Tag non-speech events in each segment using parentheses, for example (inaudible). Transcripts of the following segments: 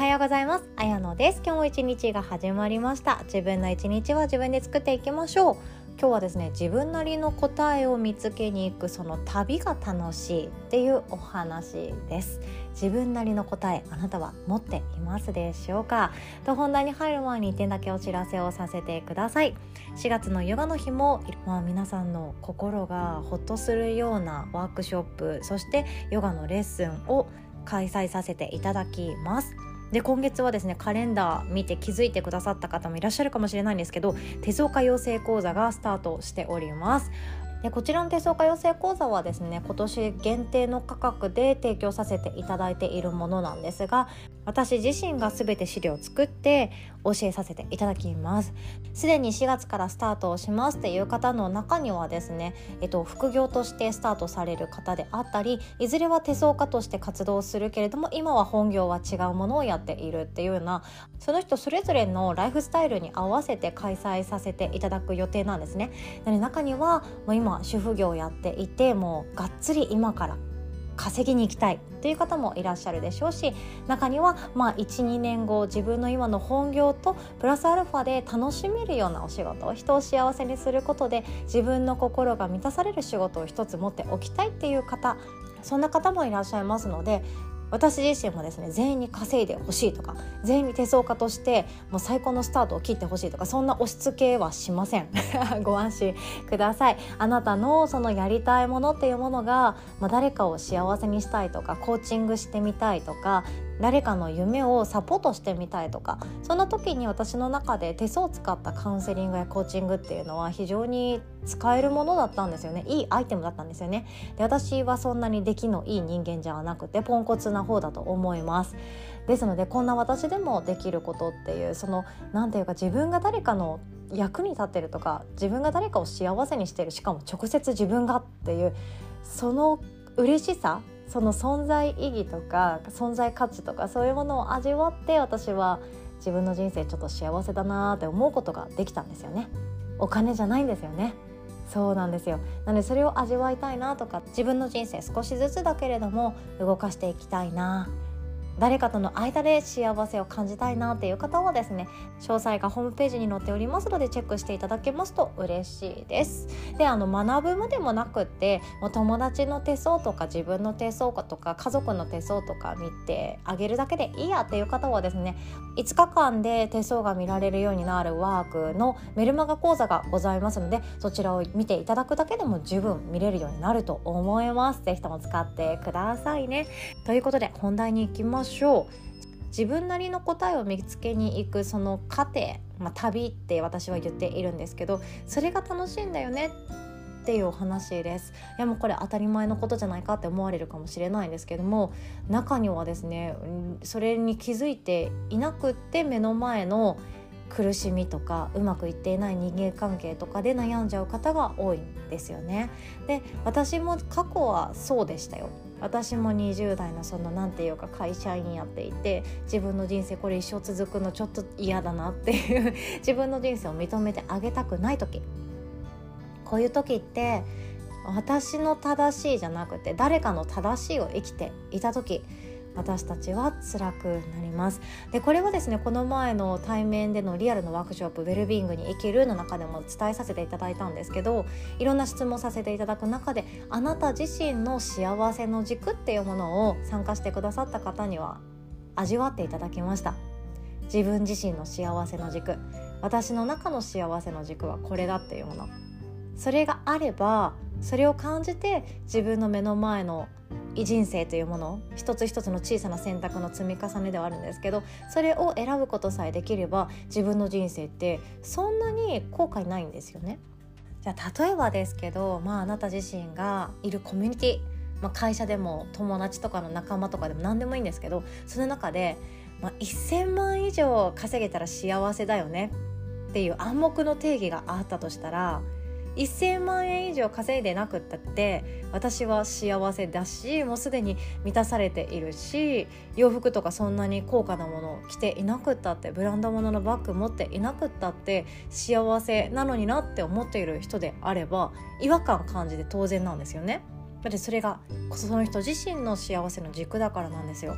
はようございます。あやのです。今日も一日が始まりました。自分の一日は自分で作っていきましょう。今日はですね自分なりの答えを見つけに行くその旅が楽しい。っていうお話です。自分なりの答えあなたは持っていますでしょうか？と本題に入る前に1点だけお知らせをさせてください。4月のヨガの日も、まあ、皆さんの心がほっとするようなワークショップそしてヨガのレッスンを開催させていただきます。で今月はですねカレンダー見て気づいてくださった方もいらっしゃるかもしれないんですけど手相家養成講座がスタートしております。でこちらの手相家養成講座はですね今年限定の価格で提供させていただいているものなんですが私自身が全て資料を作って教えさせていただきます。すでに4月からスタートをします。っていう方の中にはですね、えっと、副業としてスタートされる方であったりいずれは手相家として活動するけれども今は本業は違うものをやっている。っていうようなその人それぞれのライフスタイルに合わせて開催させていただく予定なんですね。中にはもう今主婦業をやっていてもうがっつり今から稼ぎに行きたいという方もいらっしゃるでしょうし中にはまあ12年後自分の今の本業とプラスアルファで楽しめるようなお仕事人を幸せにすることで自分の心が満たされる仕事を一つ持っておきたいっていう方そんな方もいらっしゃいますので私自身もですね全員に稼いでほしいとか全員に手相家としてもう最高のスタートを切ってほしいとかそんな押し付けはしません。(laughs) ご安心ください。あなたのそのやりたいものっていうものが、まあ、誰かを幸せにしたいとかコーチングしてみたいとか誰かの夢をサポートしてみたいとかそんな時に私の中で手相を使ったカウンセリングやコーチングっていうのは非常に使えるものだったんですよね。いいアイテムだったんですよね。で私はそんなに出来のいい人間じゃなくてポンコツな方だと思います。ですのでこんな私でもできることっていうその何ていうか自分が誰かの役に立ってるとか自分が誰かを幸せにしてるしかも直接自分がっていうその嬉しさその存在意義とか存在価値とかそういうものを味わって私は自分の人生ちょっと幸せだなって思うことができたんですよね。お金じゃないんですよね。そうなんですよ。なのでそれを味わいたいなとか自分の人生少しずつだけれども動かしていきたいな誰かとの間で幸せを感じたいなっていう方はですね詳細がホームページに載っておりますのでチェックしていただけますと嬉しいです。であの学ぶまでもなくってもう友達の手相とか自分の手相とか家族の手相とか見てあげるだけでいいやっていう方はですね5日間で手相が見られるようになるワークのメルマガ講座がございますのでそちらを見ていただくだけでも十分見れるようになると思います。是非とも使ってくださいね。ということで本題に行きます。ましょう自分なりの答えを見つけに行くその過程、まあ、旅って私は言っているんですけどそれが楽しいんだよねっていうお話ですいやもうこれ当たり前のことじゃないかって思われるかもしれないんですけども中にはですねそれに気づいていなくって目の前の苦しみとかうまくいっていない人間関係とかで悩んじゃう方が多いんですよね。で私も過去はそうでしたよ。私も20代のその何て言うか会社員やっていて自分の人生これ一生続くのちょっと嫌だなっていう (laughs) 自分の人生を認めてあげたくない時。こういう時って私の正しいじゃなくて誰かの正しいを生きていた時。私たちは辛くなります。でこれはですねこの前の対面でのリアルのワークショップ「ウェルビーイングに生きる」の中でも伝えさせていただいたんですけどいろんな質問させていただく中であなた自身の幸せの軸っていうものを参加してくださった方には味わっていただきました。自分自身の幸せの軸。私の中の幸せの軸はこれだっていうもの。それがあればそれを感じて自分の目の前の人生というもの一つ一つの小さな選択の積み重ねではあるんですけどそれを選ぶことさえできれば自分の人生ってそんなに後悔ないんですよね。じゃあ例えばですけど、まあ、あなた自身がいるコミュニティ、まあ、会社でも友達とかの仲間とかでも何でもいいんですけどその中で、まあ、1,000万以上稼げたら幸せだよねっていう暗黙の定義があったとしたら1,000万円以上稼いでなくったって私は幸せだしもうすでに満たされているし洋服とかそんなに高価なものを着ていなくったってブランド物のバッグ持っていなくったって幸せなのになって思っている人であれば違和感感じて当然なんですよね。だってそれがその人自身の幸せの軸だからなんですよ。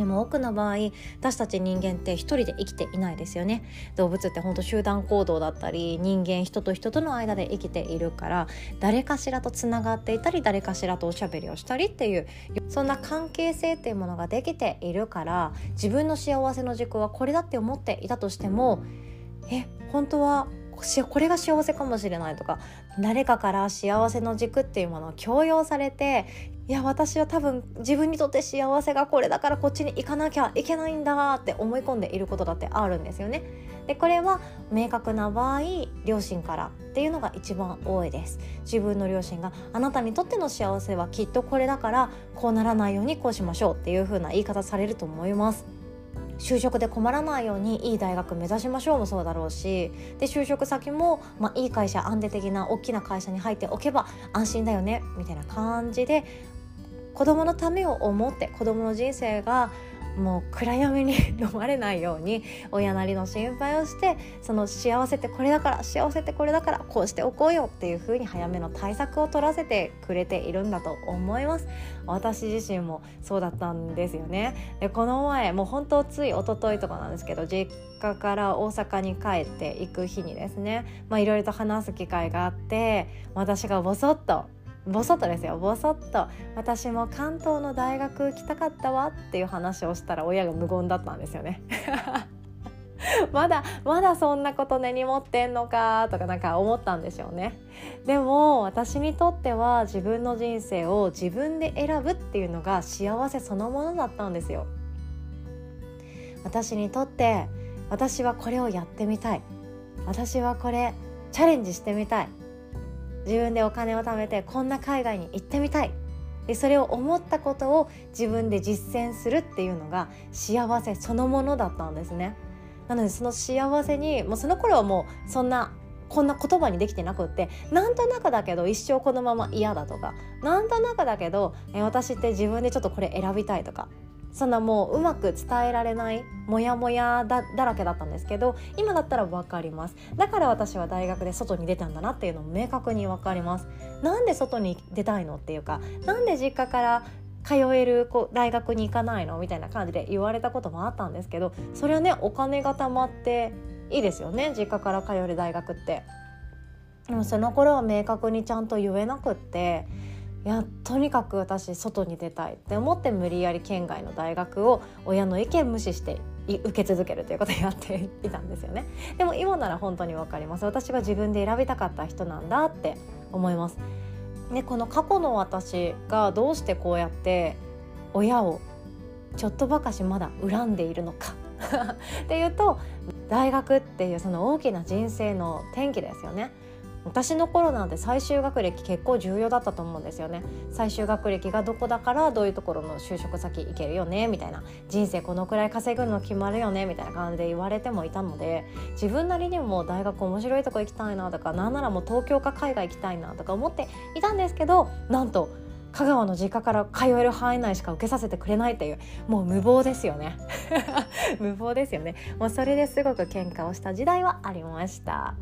でも多くの場合私たち人間って一人で生きていないですよね。動物って本当集団行動だったり人間人と人との間で生きているから誰かしらとつながっていたり誰かしらとおしゃべりをしたりっていうそんな関係性っていうものができているから自分の幸せの軸はこれだって思っていたとしてもえ本当はこれが幸せかもしれないとか誰かから幸せの軸っていうものを強要されていや私は多分自分にとって幸せがこれだからこっちに行かなきゃいけないんだって思い込んでいることだってあるんですよね。でこれは明確な場合両親からっていうのが一番多いです自分の両親があなたにとっての幸せはきっとこれだからこうならないようにこうしましょうっていう風な言い方されると思います就職で困らないようにいい大学目指しましょうもそうだろうしで就職先も、まあ、いい会社安定的な大きな会社に入っておけば安心だよねみたいな感じで子供のためを思って子供の人生がもう暗闇に飲まれないように親なりの心配をしてその幸せってこれだから幸せってこれだからこうしておこうよっていう風に早めの対策を取らせてくれているんだと思います。私自身もそうだったんですよ。ねでこの前もう本当つい一昨日とかなんですけど実家から大阪に帰っていく日にですね。まあいろいろと話す機会があって私がボソッとボソッとですよ。ボソッと。私も関東の大学行きたかったわっていう話をしたら親が無言だったんですよね。(laughs) まだまだそんなこと根に持ってんのかとかなんか思ったんでしょうね。でも私にとっては自分の人生を自分で選ぶっていうのが幸せそのものだったんですよ。私にとって私はこれをやってみたい。私はこれチャレンジしてみたい。自分でお金を貯めてこんな海外に行ってみたい。でそれを思ったことを自分で実践するっていうのが幸せそのものだったんですね。なのでその幸せにもうその頃はもうそんなこんな言葉にできてなくってなんとなくだけど一生このまま嫌だとかなんとなくだけどえ私って自分でちょっとこれ選びたいとかそんなもううまく伝えられないモヤモヤだらけだったんですけど今だったら分かりますだから私は大学で外に出たんだなっていうのも明確に分かりますなんで外に出たいのっていうかなんで実家から通える大学に行かないのみたいな感じで言われたこともあったんですけどそれはねお金が貯まっていいですよね実家から通える大学って。でもその頃は明確にちゃんと言えなくっていやとにかく私外に出たいって思って無理やり県外の大学を親の意見無視して受け続けるということをやっていたんですよね。(laughs) でも今なら本当に分かります。私は自分で選びたかった人なんだって思います。でこの過去の私がどうしてこうやって親をちょっとばかしまだ恨んでいるのか。(laughs) っていうと大学っていうその大きな人生の転機ですよね。私の頃なんて最終学歴結構重要だったと思うんですよね。最終学歴がどこだからどういうところの就職先行けるよねみたいな。人生このくらい稼ぐの決まるよねみたいな感じで言われてもいたので自分なりにも大学面白いとこ行きたいなとかなんならもう東京か海外行きたいなとか思っていたんですけどなんと香川の実家から通える範囲内しか受けさせてくれないっていうもう無謀ですよね。(laughs) 無謀ですよね。もうそれですごく喧嘩をした時代はありました。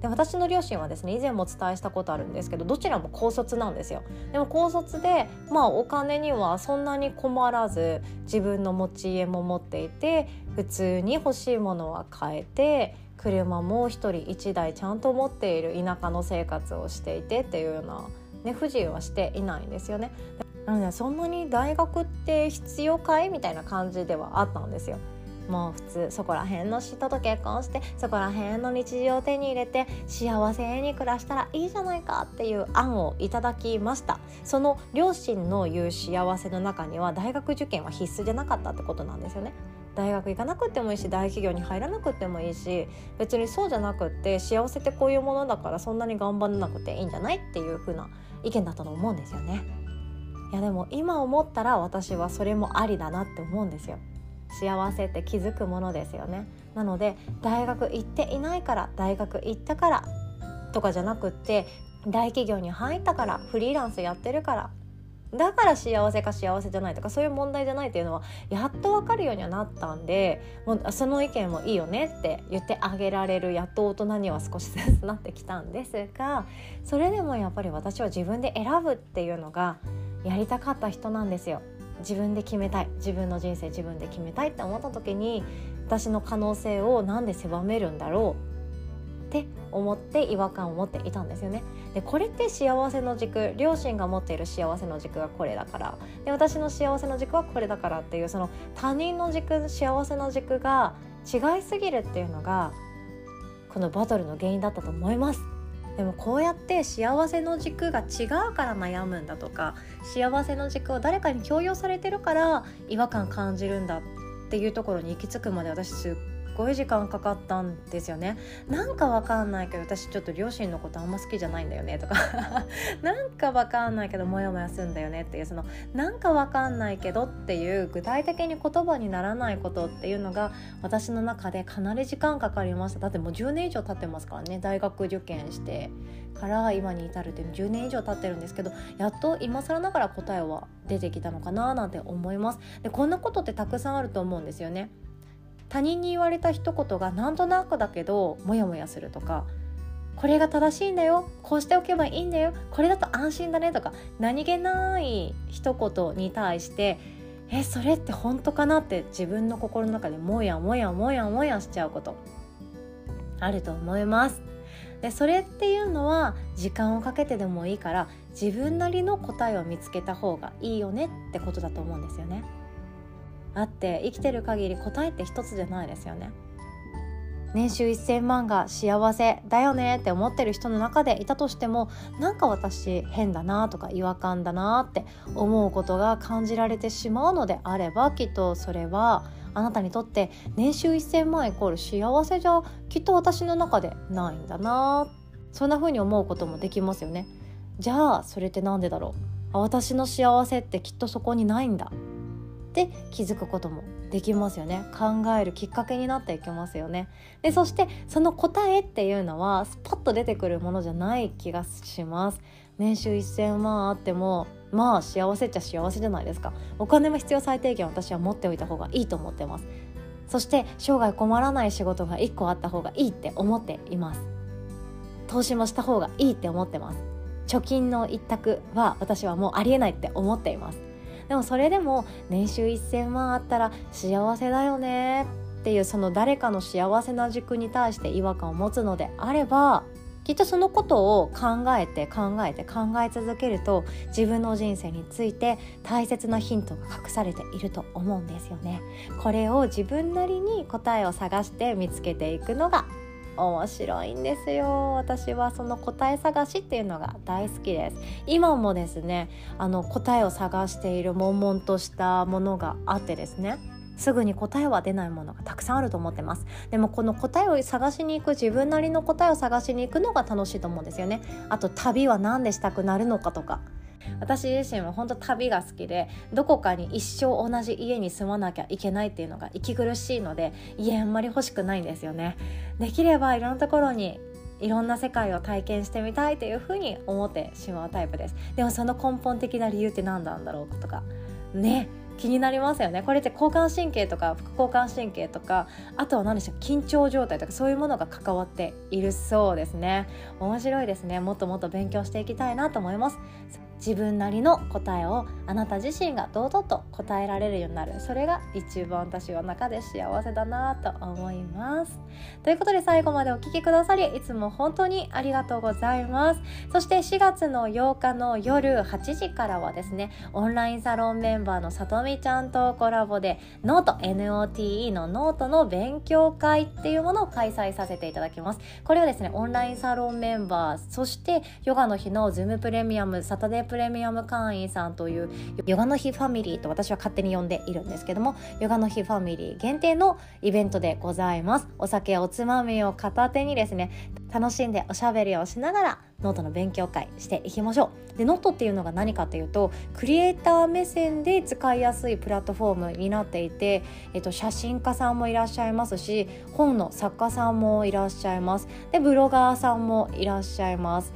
で私の両親はですね以前もお伝えしたことあるんですけどどちらも高卒なんですよでも高卒でまあお金にはそんなに困らず自分の持ち家も持っていて普通に欲しいものは買えて車も1人1台ちゃんと持っている田舎の生活をしていてっていうような、ね、不自由はしていないんですよね。なのでそんなに大学って必要かい？みたいな感じではあったんですよ。もう普通そこら辺の人と結婚してそこら辺の日常を手に入れて幸せに暮らしたらいいじゃないかっていう案をいただきました。その両親の言う幸せの中には大学受験は必須じゃなかったってことなんですよね。大学行かなくてもいいし大企業に入らなくてもいいし別にそうじゃなくって幸せってこういうものだからそんなに頑張らなくていいんじゃないっていう風な意見だったと思うんですよね。いやでも今思ったら私はそれもありだなって思うんですよ。幸せって気づくものですよねなので大学行っていないから大学行ったからとかじゃなくって大企業に入ったからフリーランスやってるからだから幸せか幸せじゃないとかそういう問題じゃないっていうのはやっと分かるようにはなったんでもうその意見もいいよねって言ってあげられるやっと大人には少しずつなってきたんですがそれでもやっぱり私は自分で選ぶっていうのがやりたかった人なんですよ。自分で決めたい自分の人生自分で決めたいって思った時に私の可能性をなんで狭めるんだろうって思って違和感を持っていたんですよね。でこれって幸せの軸両親が持っている幸せの軸がこれだからで私の幸せの軸はこれだからっていうその他人の軸幸せの軸が違いすぎるっていうのがこのバトルの原因だったと思います。でもこうやって幸せの軸が違うから悩むんだとか幸せの軸を誰かに強要されてるから違和感感じるんだっていうところに行き着くまで私すっごい時間かかったんですよね。なんかわかんないけど私ちょっと両親のことあんま好きじゃないんだよねとか。(laughs) なんかわかんないけどモヤモヤするんだよねっていうそのなんかわかんないけどっていう具体的に言葉にならないことっていうのが私の中でかなり時間かかりました。だってもう10年以上経ってますからね大学受験してから今に至るっていう10年以上経ってるんですけどやっと今更ながら答えは出てきたのかななんて思います。でこんなことってたくさんあると思うんですよね。他人に言われた一言がなんとなくだけどモヤモヤするとかこれが正しいんだよこうしておけばいいんだよこれだと安心だねとか何気ない一言に対してえそれって本当かなって自分の心の中でもやもやもやもやしちゃうことあると思いますでそれっていうのは時間をかけてでもいいから自分なりの答えを見つけた方がいいよねってことだと思うんですよね。あって生きてる限り答えって一つじゃないですよね。年収1000万が幸せだよねって思ってる人の中でいたとしてもなんか私変だなとか違和感だなって思うことが感じられてしまうのであればきっとそれはあなたにとって年収1000万イコール幸せじゃきっと私の中でないんだな。そんな風に思うこともできますよね。じゃあそれって何でだろう？あ私の幸せってきっとそこにないんだ。って気づくこともできますよね。考えるきっかけになっていきますよね。でそしてその答えっていうのはスパッと出てくるものじゃない気がします。年収1000万あってもまあ幸せっちゃ幸せじゃないですか。お金も必要最低限私は持っておいた方がいいと思ってます。そして生涯困らない仕事が1個あった方がいいって思っています。投資もした方がいいって思ってます。貯金の一択は私はもうありえないって思っています。でもそれでも年収1,000万あったら幸せだよねっていうその誰かの幸せな軸に対して違和感を持つのであればきっとそのことを考えて考えて考え続けると自分の人生について大切なヒントが隠されていると思うんですよね。これを自分なりに答えを探して見つけていくのが面白いんですよ。私はその答え探しっていうのが大好きです。今もですねあの答えを探している悶々としたものがあってですねすぐに答えは出ないものがたくさんあると思ってます。でもこの答えを探しに行く自分なりの答えを探しに行くのが楽しいと思うんですよね。あと旅は何でしたくなるのかとか私自身も本当旅が好きでどこかに一生同じ家に住まなきゃいけないっていうのが息苦しいので家あんまり欲しくないんですよね。できればいろんなところにいろんな世界を体験してみたいというふうに思ってしまうタイプです。でもその根本的な理由って何なんだろうとかね気になりますよね。これって交感神経とか副交感神経とかあとは何でしょう緊張状態とかそういうものが関わっているそうですね。面白いですね。もっともっと勉強していきたいなと思います。自分なりの答えをあなた自身が堂々と答えられるようになる。それが一番私の中で幸せだなと思います。ということで最後までお聴きくださりいつも本当にありがとうございます。そして4月の8日の夜8時からはですねオンラインサロンメンバーのさとみちゃんとコラボでノート NOTE のノートの勉強会っていうものを開催させていただきます。これはですねオンラインサロンメンバーそしてヨガの日のズームプレミアムサタデープレミアム会員さんというヨガの日ファミリーと私は勝手に呼んでいるんですけどもヨガの日ファミリー限定のイベントでございます。お酒おつまみを片手にですね楽しんでおしゃべりをしながらノートの勉強会していきましょう。でノートっていうのが何かというとクリエイター目線で使いやすいプラットフォームになっていて、えっと、写真家さんもいらっしゃいますし本の作家さんもいらっしゃいます。でブロガーさんもいらっしゃいます。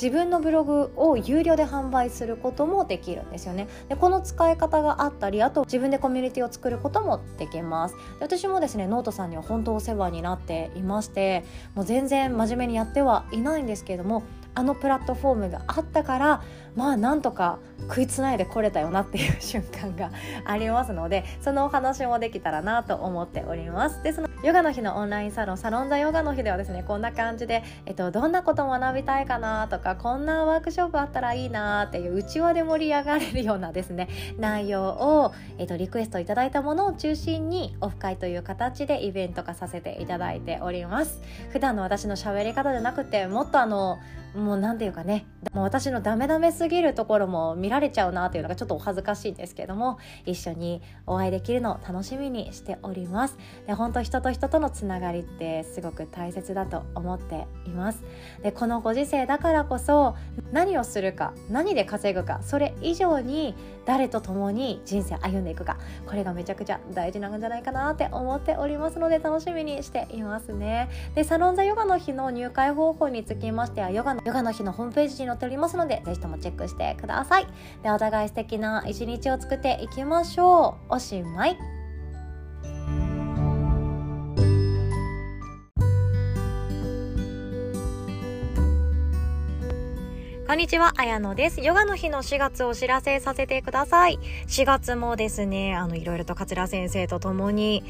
自分のブログを有料で販売することもできるんですよね。でこの使い方があったりあと自分でコミュニティを作ることもできます。で私もですねノートさんには本当お世話になっていましてもう全然真面目にやってはいないんですけれどもあのプラットフォームがあったからまあなんとか食いつないでこれたよなっていう瞬間がありますのでそのお話もできたらなと思っております。でそのヨガの日のオンラインサロンサロンザヨガの日ではですねこんな感じで、えっと、どんなことを学びたいかなとかこんなワークショップあったらいいなっていう内輪で盛り上がれるようなですね内容を、えっと、リクエストいただいたものを中心にオフ会という形でイベント化させていただいております。普段の私の喋り方じゃなくてもっとあのもう何て言うかねもう私のダメダメすぎるところも見られちゃうなっていうのがちょっとお恥ずかしいんですけども一緒にお会いできるのを楽しみにしております。で本当人と人とのつながりってすごく大切だと思っています。でこのご時世だからこそ何をするか何で稼ぐかそれ以上に誰と共に人生歩んでいくかこれがめちゃくちゃ大事なんじゃないかなって思っておりますので楽しみにしていますね。でサロンザヨガの日の入会方法につきましてはヨガのヨガの日のホームページに載っておりますのでぜひともチェックチェックしてくださいでお互い素敵な一日を作っていきましょうおしまいこんにちは、あやのです。ヨガの日の4月をお知らせさせてください。4月もですね、あの、いろいろと桂先生と共に、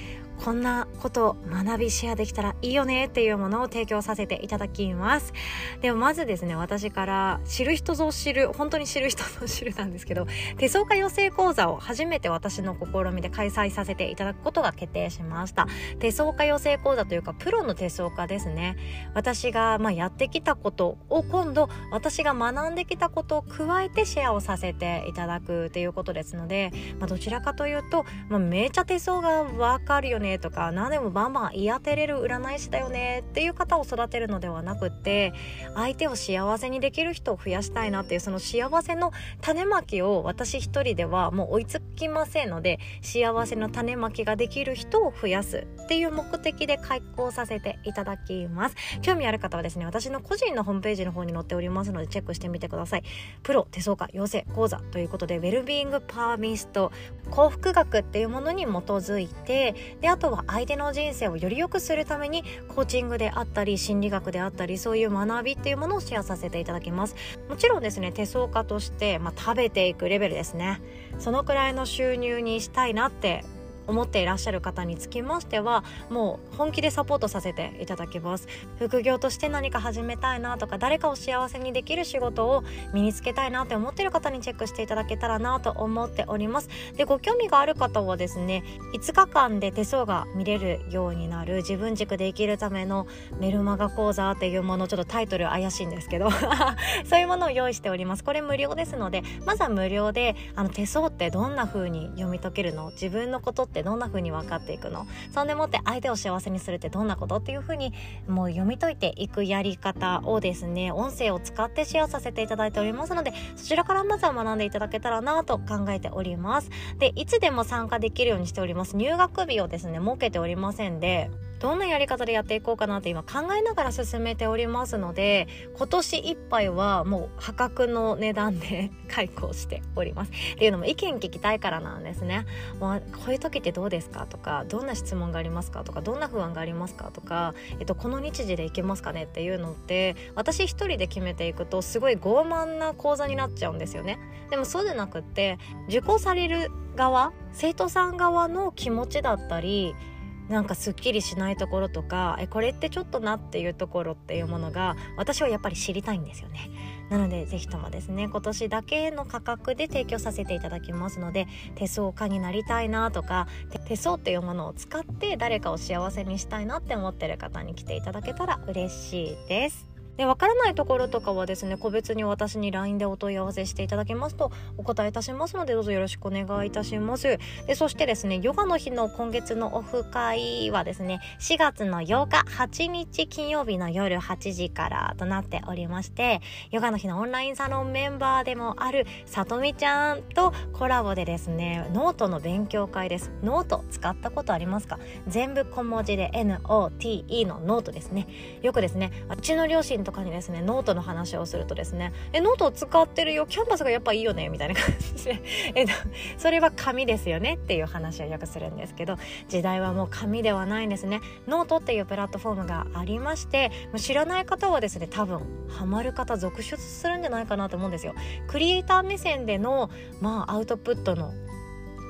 こんなこと学びシェアできたらいいよねっていうものを提供させていただきます。でもまずですね、私から知る人ぞ知る、本当に知る人ぞ知るなんですけど、手相家養成講座を初めて私の試みで開催させていただくことが決定しました。手相家養成講座というか、プロの手相家ですね。私がまあやってきたことを今度、私が学んできたことを加えてシェアをさせていただくっていうことですので、まあ、どちらかというと、まあ、めちゃ手相がわかるよねねとか何でもバンバン言い当てれる占い師だよねっていう方を育てるのではなくって相手を幸せにできる人を増やしたいなっていうその幸せの種まきを私一人ではもう追いつきませんので幸せの種まきができる人を増やすっていう目的で開講させていただきます。興味ある方はですね私の個人のホームページの方に載っておりますのでチェックしてみてください。プロ手相家養成講座ということでウェルビーイングパーミスト幸福学っていうものに基づいてであとは相手の人生をより良くするためにコーチングであったり心理学であったりそういう学びっていうものをシェアさせていただきます。もちろんですね手相家として、まあ、食べていくレベルですね。そのくらいの収入にしたいなって思っていらっしゃる方につきましてはもう本気でサポートさせていただきます。副業として何か始めたいなとか誰かを幸せにできる仕事を身につけたいなって思ってる方にチェックしていただけたらなと思っております。でご興味がある方はですね5日間で手相が見れるようになる自分軸で生きるためのメルマガ講座っていうものちょっとタイトル怪しいんですけど。(laughs) そういうものを用意しております。これ無料ですのでまずは無料であの手相ってどんな風に読み解けるの？自分のことってってどんな風に分かっていくの？そんでもって相手を幸せにするってどんなことっていう風にもう読み解いていくやり方をですね音声を使ってシェアさせていただいておりますのでそちらからまずは学んでいただけたらなと考えております。でいつでも参加できるようにしております。入学日をですね設けておりませんで。どんなやり方でやっていこうかなって今考えながら進めておりますので今年いっぱいはもう破格の値段で開講しております。っていうのも意見聞きたいからなんですね、まあ、こういう時ってどうですかとかどんな質問がありますかとかどんな不安がありますかとか、えっと、この日時でいけますかね？っていうのって私一人で決めていくとすごい傲慢な講座になっちゃうんですよね。でもそうじゃなくって受講される側生徒さん側の気持ちだったりなんかすっきりしないところとかえこれってちょっとなっていうところっていうものが私はやっぱり知りたいんですよね。なので是非ともですね今年だけの価格で提供させていただきますので手相家になりたいなとか手相っていうものを使って誰かを幸せにしたいなって思ってる方に来ていただけたら嬉しいです。でわからないところとかはですね個別に私に LINE でお問い合わせしていただけますとお答えいたしますのでどうぞよろしくお願いいたします。でそしてですねヨガの日の今月のオフ会はですね4月の8日8日金曜日の夜8時からとなっておりましてヨガの日のオンラインサロンメンバーでもあるさとみちゃんとコラボでですねノートの勉強会です。ノート使ったことありますか？全部小文字で NOTE のノートですね。よくですねうちの両親とかにですねノートの話をするとですね「えノートを使ってるよキャンバスがやっぱいいよね」みたいな感じで。(laughs) えそれは紙ですよねっていう話をよくするんですけど時代はもう紙ではないんですね。ノートっていうプラットフォームがありまして知らない方はですね多分ハマる方続出するんじゃないかなと思うんですよ。クリエイター目線でのまあアウトプットの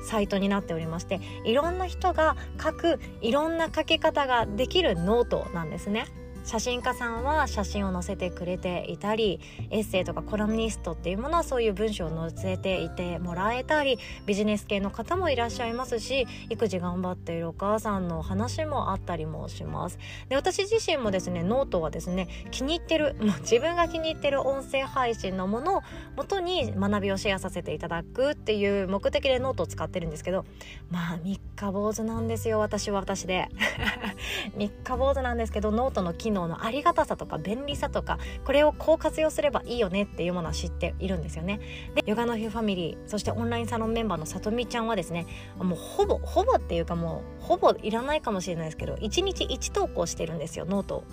サイトになっておりましていろんな人が書くいろんな書き方ができるノートなんですね。写真家さんは写真を載せてくれていたりエッセイとかコラムニストっていうものはそういう文章を載せていてもらえたりビジネス系の方もいらっしゃいますし育児頑張っているお母さんの話もあったりもします。で私自身もですねノートはですね気に入ってる (laughs) もう自分が気に入ってる音声配信のものを元に学びをシェアさせていただくっていう目的でノートを使ってるんですけどまあ三日坊主なんですよ私は私で。(laughs) 三日坊主なんですけどノートの機能のありがたさとか便利さとかこれをこう活用すればいいよねっていうものは知っているんですよね。でヨガの日ファミリーそしてオンラインサロンメンバーのさとみちゃんはですねもうほぼほぼっていうかもうほぼいらないかもしれないですけど1日1投稿してるんですよノートを。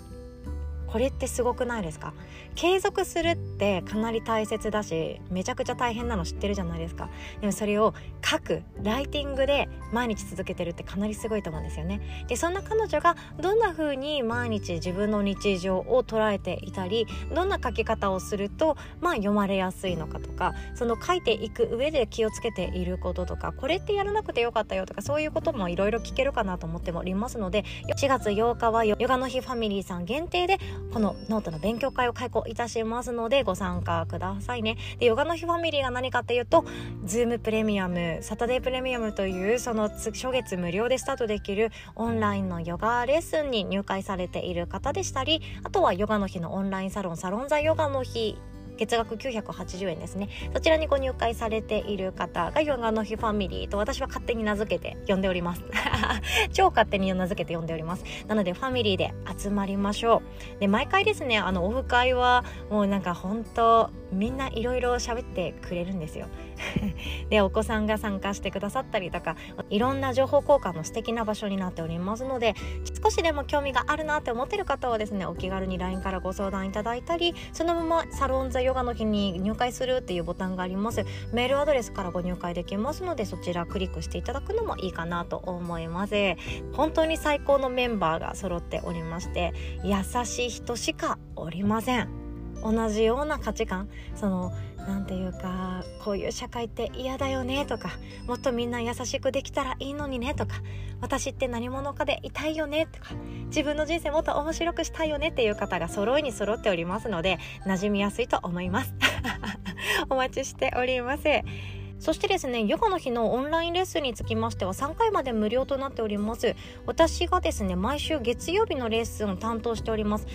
これってすごくないですか？継続するってかなり大切だしめちゃくちゃ大変なの知ってるじゃないですか。でもそれを書くライティングで毎日続けてるってかなりすごいと思うんですよね。でそんな彼女がどんな風に毎日自分の日常を捉えていたりどんな書き方をするとまあ読まれやすいのかとかその書いていく上で気をつけていることとかこれってやらなくてよかったよとかそういうこともいろいろ聞けるかなと思っておりますので4月8日はヨガの日ファミリーさん限定でこのノートの勉強会を開講いたしますのでご参加くださいね。で、ヨガの日ファミリーが何かっていうと、 Zoomプレミアム、サタデープレミアムというその初月無料でスタートできるオンラインのヨガレッスンに入会されている方でしたり、あとはヨガの日のオンラインサロン、サロンザヨガの日月額980円ですね。そちらにご入会されている方がヨガの日ファミリーと私は勝手に名付けて呼んでおります。(laughs) 超勝手に名付けて呼んでおります。なのでファミリーで集まりましょう。で毎回ですねあのオフ会はもうなんか本当みんないろいろ喋ってくれるんですよ。(laughs) でお子さんが参加してくださったりとかいろんな情報交換の素敵な場所になっておりますので少しでも興味があるなって思ってる方はですねお気軽に LINE からご相談いただいたりそのままサロンザヨガの日に入会するっていうボタンがあります。メールアドレスからご入会できますのでそちらクリックしていただくのもいいかなと思います。本当に最高のメンバーが揃っておりまして優しい人しかおりません。同じような価値観。その何て言うかこういう社会って嫌だよねとかもっとみんな優しくできたらいいのにねとか私って何者かでいたいよねとか自分の人生もっと面白くしたいよねっていう方が揃いに揃っておりますので馴染みやすいと思います。(laughs) お待ちしております。そしてですねヨガの日のオンラインレッスンにつきましては3回まで無料となっております。私がですね毎週月曜日のレッスンを担当しております。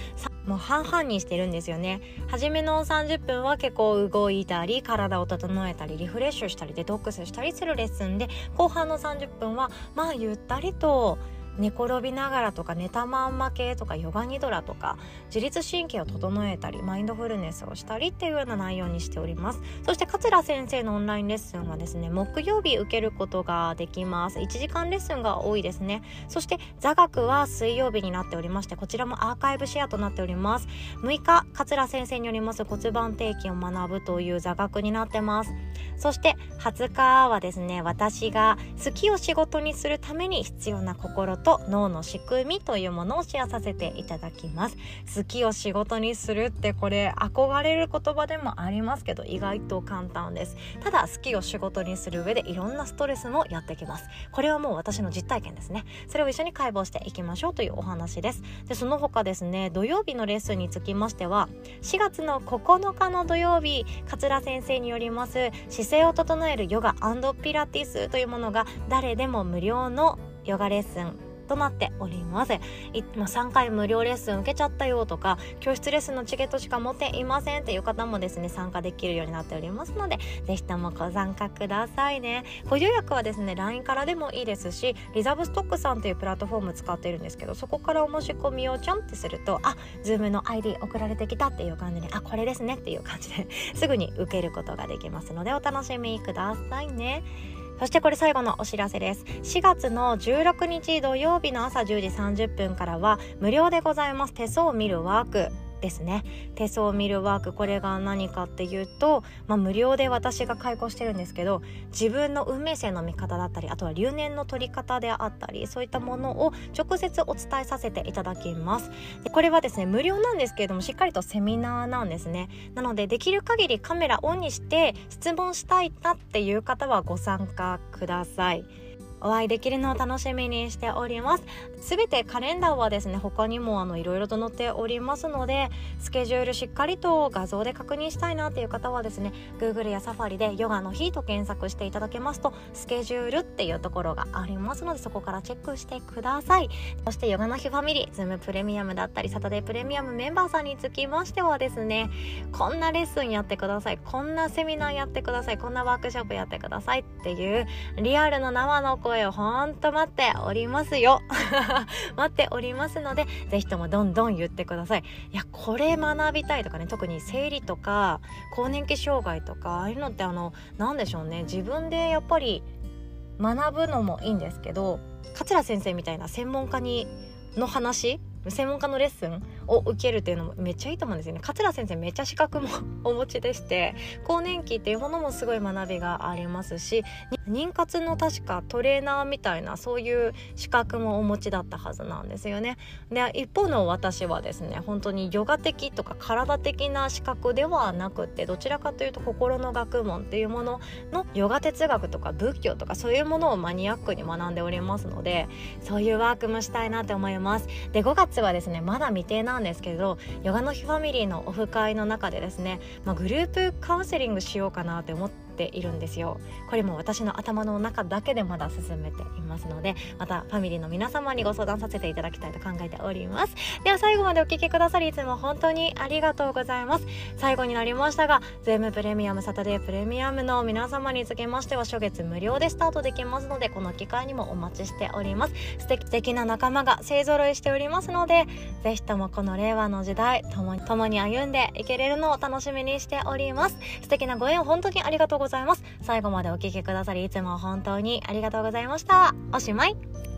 もう半々にしてるんですよね。初めの30分は結構動いたり体を整えたりリフレッシュしたりデトックスしたりするレッスンで後半の30分はまあゆったりと寝転びながらとか寝たまんま系とかヨガニドラとか自律神経を整えたりマインドフルネスをしたりっていうような内容にしております。そして桂先生のオンラインレッスンはですね木曜日受けることができます。1時間レッスンが多いですね。そして座学は水曜日になっておりましてこちらもアーカイブシェアとなっております。6日桂先生によります骨盤底筋を学ぶという座学になってます。そして20日はですね私が好きを仕事にするために必要な心と脳の仕組みというものをシェアさせていただきます。好きを仕事にするってこれ憧れる言葉でもありますけど意外と簡単です。ただ好きを仕事にする上でいろんなストレスもやってきます。これはもう私の実体験ですね。それを一緒に解剖していきましょうというお話です。でその他ですね土曜日のレッスンにつきましては4月の9日の土曜日桂先生によります姿勢を整えるヨガピラティスというものが誰でも無料のヨガレッスンとなっております。いも3回無料レッスン受けちゃったよとか教室レッスンのチケットしか持っていませんっていう方もですね参加できるようになっておりますのでぜひともご参加くださいね。ご予約はですね LINE からでもいいですしリザーブストックさんというプラットフォーム使っているんですけどそこからお申し込みをちょんってするとあ Zoom の ID 送られてきたっていう感じであこれですねっていう感じですぐに受けることができますのでお楽しみくださいね。そしてこれ最後のお知らせです。4月の16日土曜日の朝10時30分からは無料でございます。手相を見るワーク。ですね。手相を見るワークこれが何かっていうと、まあ、無料で私が開講してるんですけど自分の運命線の見方だったりあとは流年の取り方であったりそういったものを直接お伝えさせていただきます。でこれはですね無料なんですけれどもしっかりとセミナーなんですね。なのでできる限りカメラオンにして質問したいなっていう方はご参加ください。お会いできるのを楽しみにしております。すべてカレンダーはですね他にもあのいろいろと載っておりますのでスケジュールしっかりと画像で確認したいなっていう方はですね Google や Safari でヨガの日と検索していただけますとスケジュールっていうところがありますのでそこからチェックしてください。そしてヨガの日ファミリーズームプレミアムだったりサタデープレミアムメンバーさんにつきましてはですねこんなレッスンやってください。こんなセミナーやってください。こんなワークショップやってくださいっていうリアルの生の声声をほんと待っておりますよ。(laughs) 待っておりますので是非ともどんどん言ってください。いやこれ学びたいとかね特に生理とか更年期障害とかああいうのってあの何でしょうね。自分でやっぱり学ぶのもいいんですけど桂先生みたいな専門家にの話？専門家のレッスン？を受けるっていうのもめっちゃいいと思うんですよね。桂先生めっちゃ資格もお持ちでして (laughs) 更年期っていうものもすごい学びがありますし妊活の確かトレーナーみたいなそういう資格もお持ちだったはずなんですよね。で一方の私はですね本当にヨガ的とか体的な資格ではなくってどちらかというと心の学問っていうもののヨガ哲学とか仏教とかそういうものをマニアックに学んでおりますのでそういうワークもしたいなって思います。で5月はですねまだ未定なんですけどヨガの日ファミリーのオフ会の中でですね、まあ、グループカウンセリングしようかなって思ってているんですよ。これも私の頭の中だけでまだ進めていますのでまたファミリーの皆様にご相談させていただきたいと考えております。では最後までお聴きくださりいつも本当にありがとうございます。最後になりましたがズームプレミアムサタデープレミアムの皆様につきましては初月無料でスタートできますのでこの機会にもお待ちしております。素敵素敵な仲間が勢ぞろいしておりますのでぜひともこの令和の時代共に共に歩んでいけれるのを楽しみにしております。素敵なご縁本当にありがとうございます。最後までお聴きくださりいつも本当にありがとうございました。おしまい。